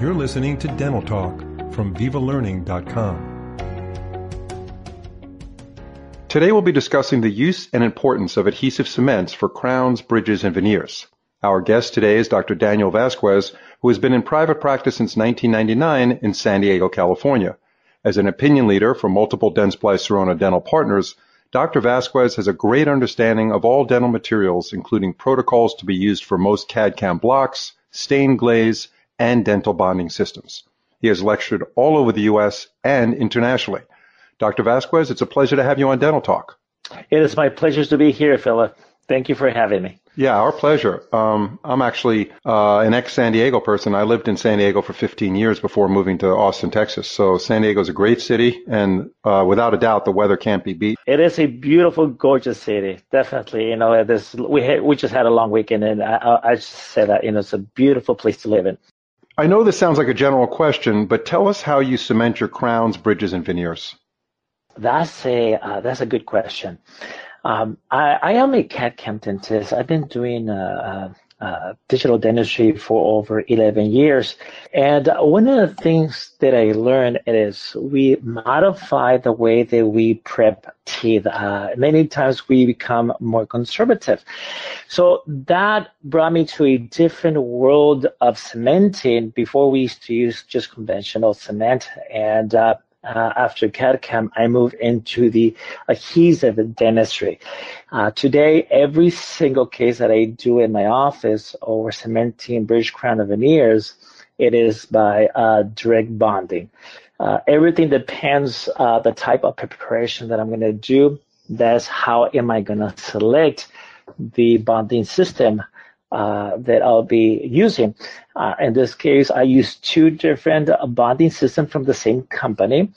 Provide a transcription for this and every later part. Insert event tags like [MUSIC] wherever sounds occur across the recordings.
You're listening to Dental Talk from VivaLearning.com. Today we'll be discussing the use and importance of adhesive cements for crowns, bridges, and veneers. Our guest today is Dr. Daniel Vasquez, who has been in private practice since 1999 in San Diego, California. As an opinion leader for multiple Dentsply Sirona dental partners, Dr. Vasquez has a great understanding of all dental materials, including protocols to be used for most CAD-CAM blocks, stain glaze, and dental bonding systems. He has lectured all over the U.S. and internationally. Dr. Vasquez, it's a pleasure to have you on Dental Talk. It is my pleasure to be here, Philip. Thank you for having me. Yeah, our pleasure. Um, I'm actually uh, an ex-San Diego person. I lived in San Diego for 15 years before moving to Austin, Texas. So San Diego is a great city, and uh, without a doubt, the weather can't be beat. It is a beautiful, gorgeous city. Definitely, you know, this we had, we just had a long weekend, and I, I just say that you know it's a beautiful place to live in. I know this sounds like a general question, but tell us how you cement your crowns, bridges, and veneers. That's a uh, that's a good question. Um, I, I, am a CAD-CAM dentist. I've been doing uh, uh, digital dentistry for over 11 years. And one of the things that I learned is we modify the way that we prep teeth. Uh, many times we become more conservative. So that brought me to a different world of cementing. Before we used to use just conventional cement. And uh, uh, after CAD-CAM, I moved into the adhesive dentistry. Uh, today, every single case that I do in my office over cementing bridge crown and veneers, it is by uh, direct bonding. Uh, everything depends uh, the type of preparation that I'm going to do. That's how am I going to select the bonding system uh, that I'll be using. Uh, in this case, I use two different bonding systems from the same company.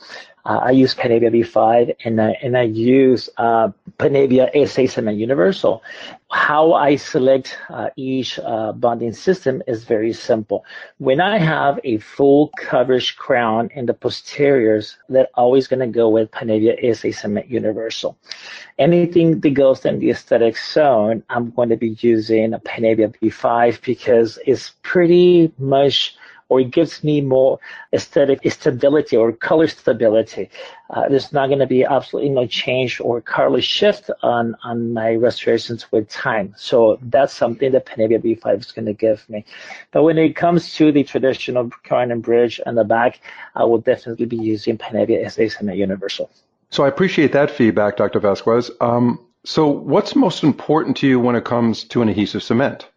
Uh, I use Panavia V5 and I, and I use uh, Panavia SA Cement Universal. How I select uh, each uh, bonding system is very simple. When I have a full coverage crown in the posteriors, they're always going to go with Panavia SA Cement Universal. Anything that goes in the aesthetic zone, I'm going to be using a Panavia V5 because it's pretty much or it gives me more aesthetic stability or color stability. Uh, there's not going to be absolutely no change or color shift on, on my restorations with time. So that's something that Panavia V5 is going to give me. But when it comes to the traditional crown and bridge and the back, I will definitely be using Panavia SA Cement Universal. So I appreciate that feedback, Dr. Vasquez. Um, so what's most important to you when it comes to an adhesive cement?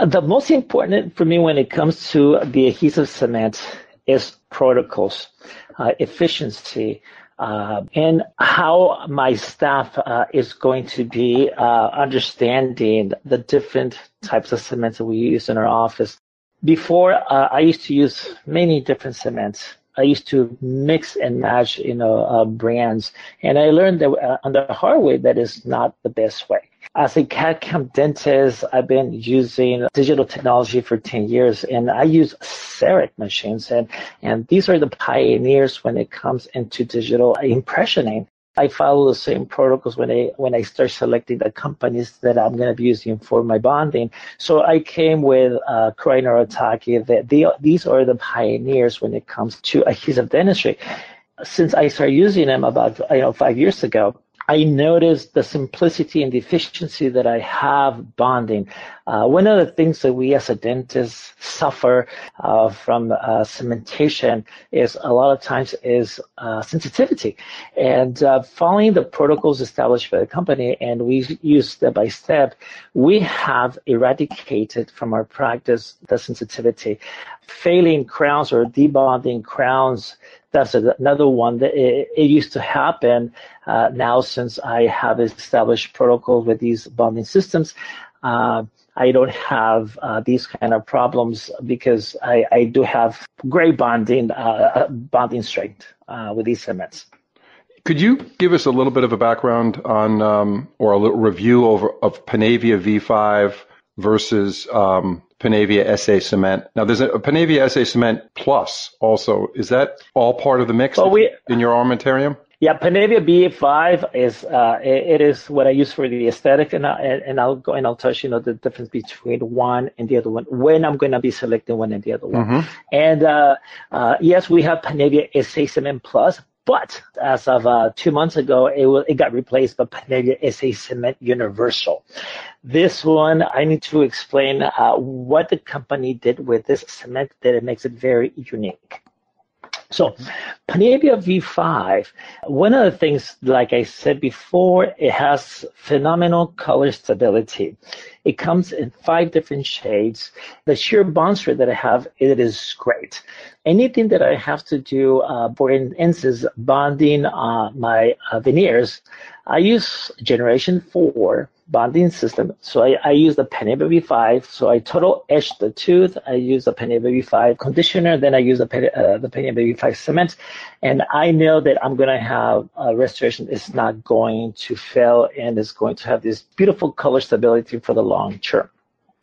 The most important for me when it comes to the adhesive cement is protocols, uh, efficiency, uh, and how my staff uh, is going to be uh, understanding the different types of cements that we use in our office. Before, uh, I used to use many different cements. I used to mix and match, you know, uh, brands, and I learned that on the hard way that is not the best way. As a CAD-CAM dentist, I've been using digital technology for 10 years and I use CEREC machines and, and these are the pioneers when it comes into digital impressioning. I follow the same protocols when I when I start selecting the companies that I'm going to be using for my bonding. So I came with uh, Kuraray That they, these are the pioneers when it comes to adhesive dentistry. Since I started using them about you know five years ago, I noticed the simplicity and the efficiency that I have bonding. Uh, one of the things that we as a dentist suffer uh, from uh, cementation is a lot of times is uh, sensitivity. And uh, following the protocols established by the company, and we use step by step, we have eradicated from our practice the sensitivity. Failing crowns or debonding crowns that's another one that it, it used to happen uh, now since I have established protocols with these bonding systems. Uh, I don't have uh, these kind of problems because I, I do have great bonding uh, uh, bonding strength uh, with these cements. Could you give us a little bit of a background on um, or a little review over of Panavia V5 versus um, Panavia SA Cement. Now, there's a, a, Panavia SA Cement Plus also. Is that all part of the mix well, we, in your armamentarium? Yeah, Panavia V5 is uh, it, it is what I use for the aesthetic, and, I, and I'll go and I'll touch you know the difference between one and the other one when I'm going to be selecting one and the other one. Mm-hmm. And uh, uh, yes, we have Panavia SA Cement Plus, but as of uh, two months ago, it, it got replaced by Panavia SA Cement Universal. This one, I need to explain uh, what the company did with this cement that it makes it very unique. So Panavia V5, one of the things, like I said before, it has phenomenal color stability. It comes in five different shades. The sheer bond strength that I have, it is great. Anything that I have to do, uh, for instance, bonding uh, my uh, veneers, I use generation four bonding system. So I, I use the Panavia V5. So I total etch the tooth. I use the Panavia V5 conditioner. Then I use the, uh, the Panavia V5 cement. And I know that I'm going to have a restoration is not going to fail and is going to have this beautiful color stability for the long term.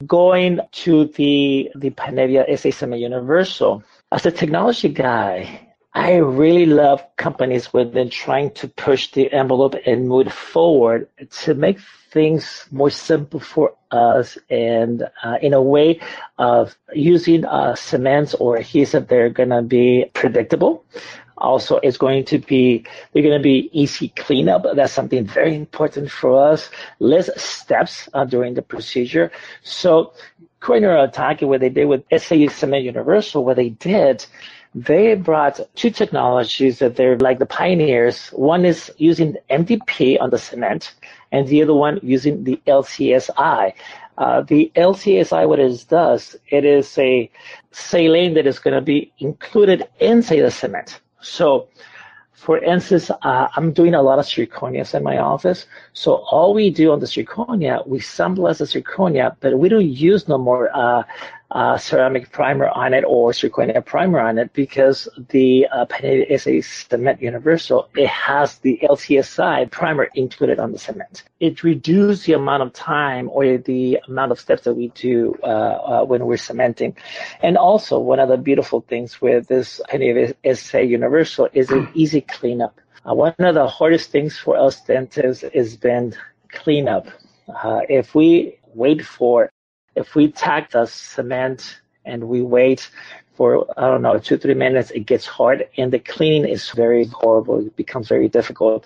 Going to the, the Panavia SA Cement Universal, as a technology guy, I really love companies within trying to push the envelope and move forward to make things more simple for us and uh, in a way of using uh, cements or adhesive they're going to be predictable. Also it's going to be they're going to be easy cleanup. That's something very important for us. Less steps uh, during the procedure. So Kuraray Noritake, what they did with SA Cement Universal, what they did they brought two technologies that they're like the pioneers. One is using MDP on the cement, and the other one using the LCSI. Uh, the LCSI, what it does, it is a silane that is going to be included inside the cement. So, for instance, uh, I'm doing a lot of zirconias in my office. So all we do on the zirconia, we sample as a zirconia, but we don't use no more uh, uh, ceramic primer on it or zirconia primer on it because the uh, is a cement universal. It has the LCSI primer included on the cement. It reduces the amount of time or the amount of steps that we do uh, uh, when we're cementing. And also, one of the beautiful things with this Panavia SA universal is an easy cleanup. Uh, one of the hardest things for us dentists is been cleanup. Uh, if we wait for if we tack the cement and we wait for I don't know two three minutes, it gets hard and the cleaning is very horrible. It becomes very difficult.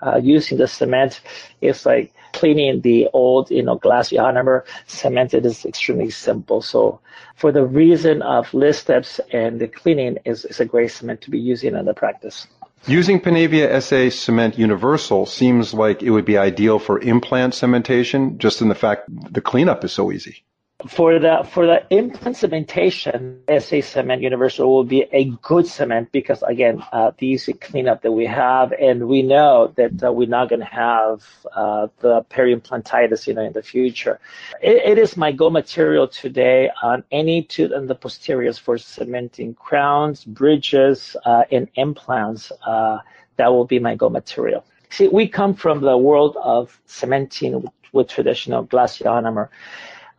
Uh, using the cement, it's like cleaning the old you know glass ionomer. Cemented is extremely simple. So for the reason of list steps and the cleaning is, is a great cement to be using in the practice. Using Panavia SA Cement Universal seems like it would be ideal for implant cementation, just in the fact the cleanup is so easy. For the for the implant cementation, SA Cement Universal will be a good cement because again, uh, the easy cleanup that we have, and we know that uh, we're not going to have uh, the peri-implantitis, you know, in the future. It, it is my go material today on any tooth and the posteriors for cementing crowns, bridges, uh, and implants. Uh, that will be my go material. See, we come from the world of cementing with, with traditional glass ionomer.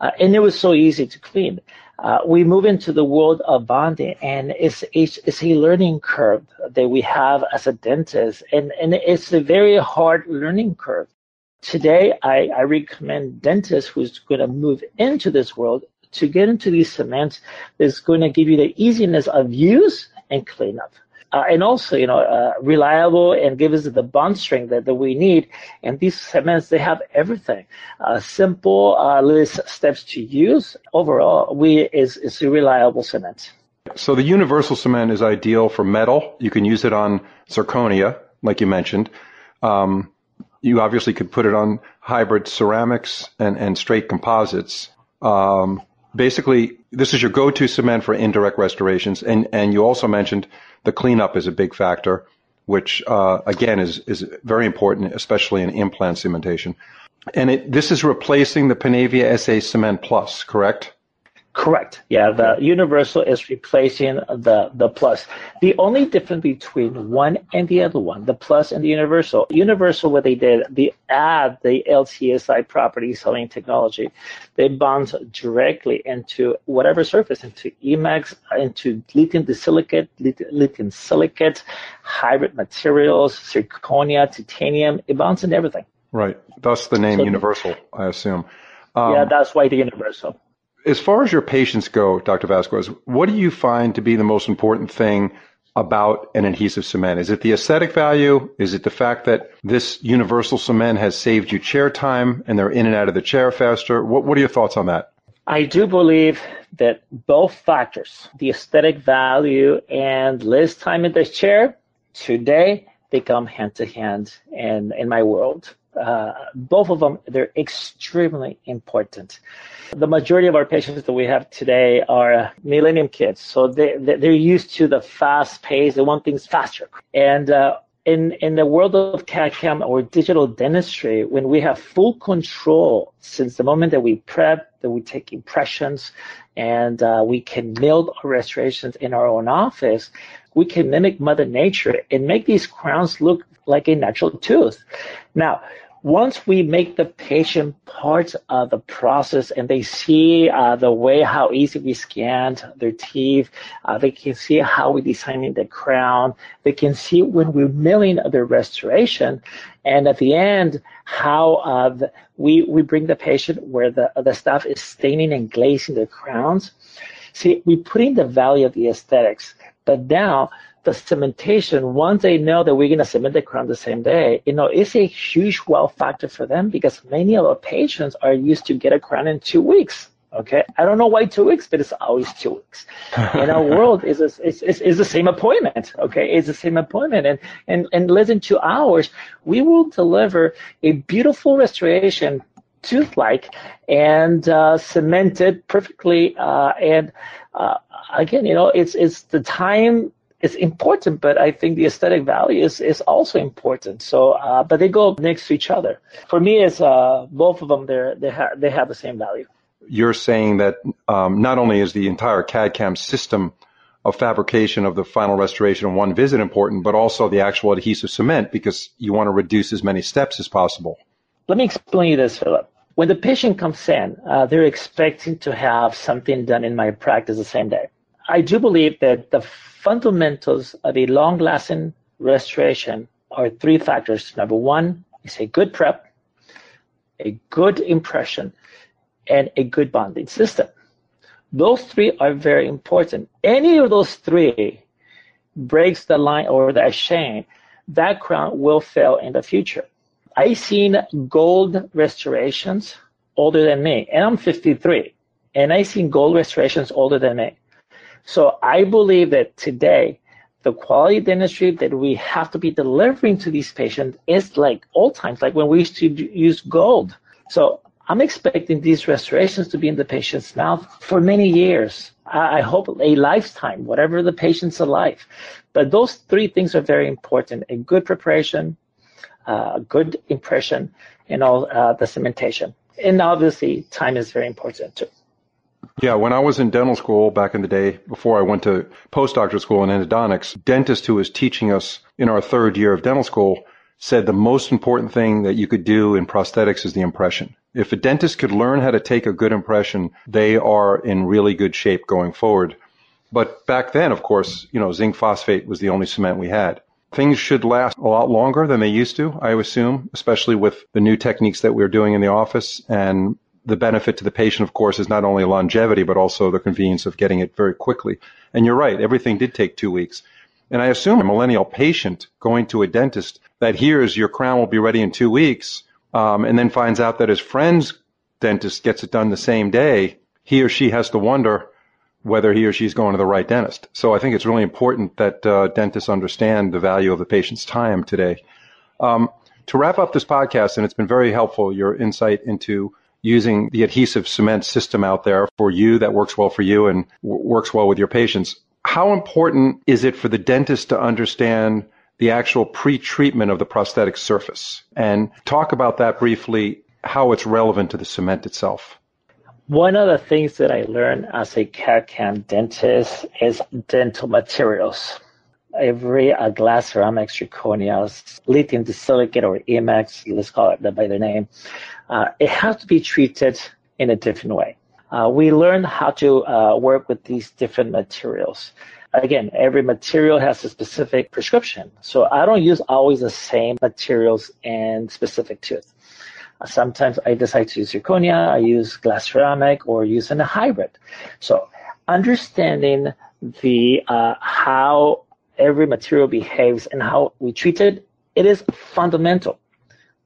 Uh, and it was so easy to clean. Uh, we move into the world of bonding, and it's, it's, it's a learning curve that we have as a dentist, and, and it's a very hard learning curve. Today, I, I recommend dentists who's going to move into this world to get into these cements is going to give you the easiness of use and cleanup uh, and also you know uh, reliable and give us the bond strength that, that we need. And these cements they have everything. Uh, simple uh, list steps to use. Overall, we is is a reliable cement. So the universal cement is ideal for metal. You can use it on zirconia, like you mentioned. Um, you obviously could put it on hybrid ceramics and, and straight composites. Um, basically, this is your go-to cement for indirect restorations. And, and you also mentioned the cleanup is a big factor, which uh, again is is very important, especially in implant cementation. And it, this is replacing the Panavia SA Cement Plus, correct? Correct. Yeah, the universal is replacing the, the plus. The only difference between one and the other one, the plus and the universal, universal, what they did, they add the LCSI property selling technology. They bond directly into whatever surface, into Emax, into lithium disilicate, lithium silicate, hybrid materials, zirconia, titanium. It bonds in everything. Right. Thus the name so, universal, I assume. Um, yeah, that's why the universal. As far as your patients go, Dr. Vasquez, what do you find to be the most important thing about an adhesive cement? Is it the aesthetic value? Is it the fact that this universal cement has saved you chair time and they're in and out of the chair faster? What, what are your thoughts on that? I do believe that both factors, the aesthetic value and less time in the chair, today they come hand to hand in, in my world. Uh, both of them, they're extremely important. The majority of our patients that we have today are millennium kids. So they, they're used to the fast pace. They want things faster. And, uh, in, in the world of CAD-CAM or digital dentistry, when we have full control since the moment that we prep, that we take impressions, and uh, we can build our restorations in our own office, we can mimic Mother Nature and make these crowns look like a natural tooth. Now, once we make the patient part of the process and they see uh, the way how easy we scanned their teeth, uh, they can see how we designing the crown, they can see when we're milling the restoration, and at the end how uh, the, we we bring the patient where the the staff is staining and glazing the crowns. See, we put in the value of the aesthetics, but now the cementation, once they know that we're going to cement the crown the same day, you know, it's a huge wow factor for them because many of our patients are used to get a crown in two weeks. Okay. I don't know why two weeks, but it's always two weeks. in our [LAUGHS] world is, is, is, is the same appointment. Okay. It's the same appointment. And, and, and less than two hours, we will deliver a beautiful restoration tooth-like and uh, cemented perfectly. Uh, and uh, again, you know, it's it's the time is important, but I think the aesthetic value is, is also important. So, uh, but they go next to each other. For me, it's uh, both of them. They they have they have the same value. You're saying that um, not only is the entire CAD/CAM system of fabrication of the final restoration in one visit important, but also the actual adhesive cement because you want to reduce as many steps as possible. Let me explain you this, Philip. When the patient comes in, uh, they're expecting to have something done in my practice the same day. I do believe that the fundamentals of a long-lasting restoration are three factors. Number one is a good prep, a good impression, and a good bonding system. Those three are very important. Any of those three breaks the line or the chain, that crown will fail in the future. I've seen gold restorations older than me, and I'm 53, and I've seen gold restorations older than me. So I believe that today, the quality dentistry that we have to be delivering to these patients is like old times, like when we used to use gold. So I'm expecting these restorations to be in the patient's mouth for many years. I hope a lifetime, whatever the patient's alive. But those three things are very important: a good preparation, a good impression, and all uh, the cementation. And obviously, time is very important too. Yeah, when I was in dental school back in the day, before I went to postdoctoral school in endodontics, dentist who was teaching us in our third year of dental school said the most important thing that you could do in prosthetics is the impression. If a dentist could learn how to take a good impression, they are in really good shape going forward. But back then, of course, you know, zinc phosphate was the only cement we had. Things should last a lot longer than they used to, I assume, especially with the new techniques that we're doing in the office and the benefit to the patient, of course, is not only longevity, but also the convenience of getting it very quickly. And you're right, everything did take two weeks. And I assume a millennial patient going to a dentist that hears your crown will be ready in two weeks, um, and then finds out that his friend's dentist gets it done the same day, he or she has to wonder whether he or she is going to the right dentist. So I think it's really important that uh, dentists understand the value of the patient's time today. Um, to wrap up this podcast, and it's been very helpful, your insight into using the adhesive cement system out there for you that works well for you and w- works well with your patients. How important is it for the dentist to understand the actual pre-treatment of the prosthetic surface and talk about that briefly, how it's relevant to the cement itself? One of the things that I learned as a CAD-CAM dentist is dental materials. Every uh, glass ceramics, zirconias, lithium disilicate or Emax, let's call it by the name, uh, it has to be treated in a different way. Uh, we learn how to uh, work with these different materials. Again, every material has a specific prescription. So I don't use always the same materials and specific tooth. Sometimes I decide to use zirconia, I use glass ceramic, or use in a hybrid. So understanding the uh, how every material behaves and how we treat it, it is fundamental.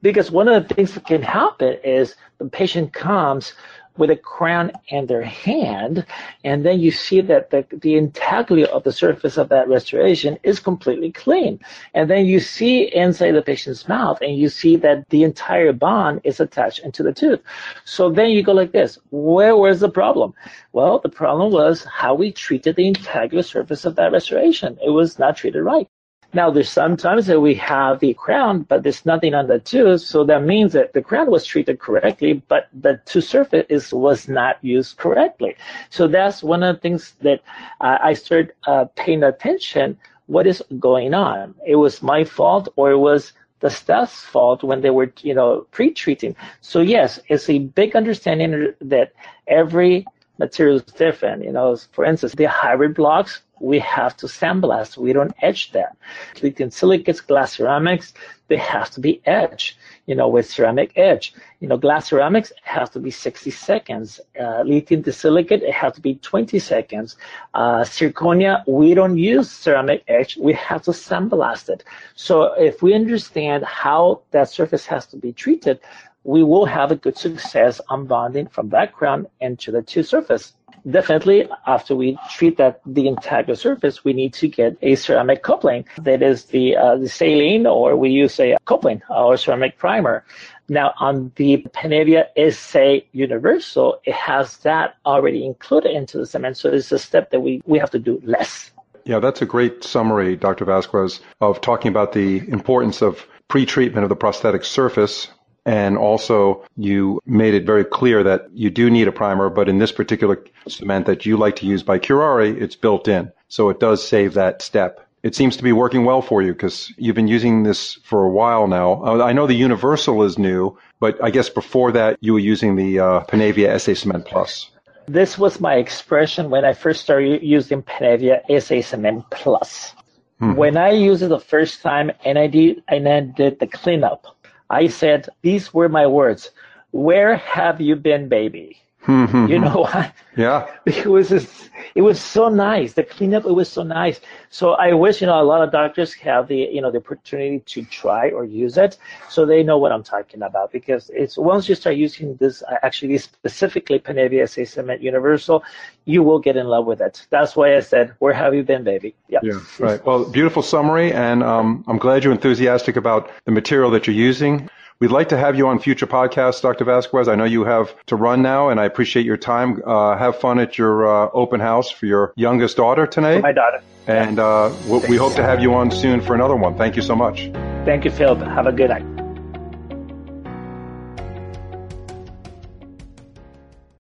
Because one of the things that can happen is the patient comes with a crown and their hand, and then you see that the, the integrity of the surface of that restoration is completely clean. And then you see inside the patient's mouth, and you see that the entire bond is attached into the tooth. So then you go like this, where was the problem? Well, the problem was how we treated the intaglio surface of that restoration. It was not treated right. Now, there's sometimes that we have the crown, but there's nothing on the tooth, so that means that the crown was treated correctly, but the tooth surface is, was not used correctly. So that's one of the things that uh, I started uh, paying attention. What is going on? It was my fault, or it was the staff's fault when they were, you know, pre-treating. So yes, it's a big understanding that every material is different. You know, for instance, the hybrid blocks we have to sandblast. We don't etch them. Lithium silicates, glass ceramics, they have to be etched, you know, with ceramic etch. You know, glass ceramics have to be 60 seconds. Uh, lithium disilicate, it has to be 20 seconds. Uh, zirconia, we don't use ceramic etch. We have to sandblast it. So if we understand how that surface has to be treated, we will have a good success on bonding from crown into the tooth surface definitely after we treat that the entire surface, we need to get a ceramic coupling that is the uh, the silane, or we use a coupling or ceramic primer. Now on the Panavia SA Universal, it has that already included into the cement, so it's a step that we we have to do less. Yeah, that's a great summary, Dr. Vasquez, of talking about the importance of pre-treatment of the prosthetic surface and also, you made it very clear that you do need a primer, but in this particular cement that you like to use by Kuraray, it's built in. So it does save that step. It seems to be working well for you because you've been using this for a while now. Uh, I know the Universal is new, but I guess before that you were using the uh, Panavia SA Cement Plus. This was my expression when I first started using Panavia SA Cement Plus. Mm-hmm. When I used it the first time and I did, and I did the cleanup, I said, these were my words. Where have you been, baby? Mm-hmm. You know why? Yeah. [LAUGHS] It was just, it was so nice. The cleanup, it was so nice. So I wish, you know, a lot of doctors have the, you know, the opportunity to try or use it so they know what I'm talking about because it's once you start using this, uh, actually specifically Panavia SA Cement Universal, you will get in love with it. That's why I said, where have you been, baby? Yeah. Yeah. Right. Well, beautiful summary. And, um, I'm glad you're enthusiastic about the material that you're using. We'd like to have you on future podcasts, Dr. Vasquez. I know you have to run now, and I appreciate your time. Uh, have fun at your uh, open house for your youngest daughter tonight. For my daughter. And uh, we, we hope to have you on soon for another one. Thank you so much. Thank you, Phil. Have a good night.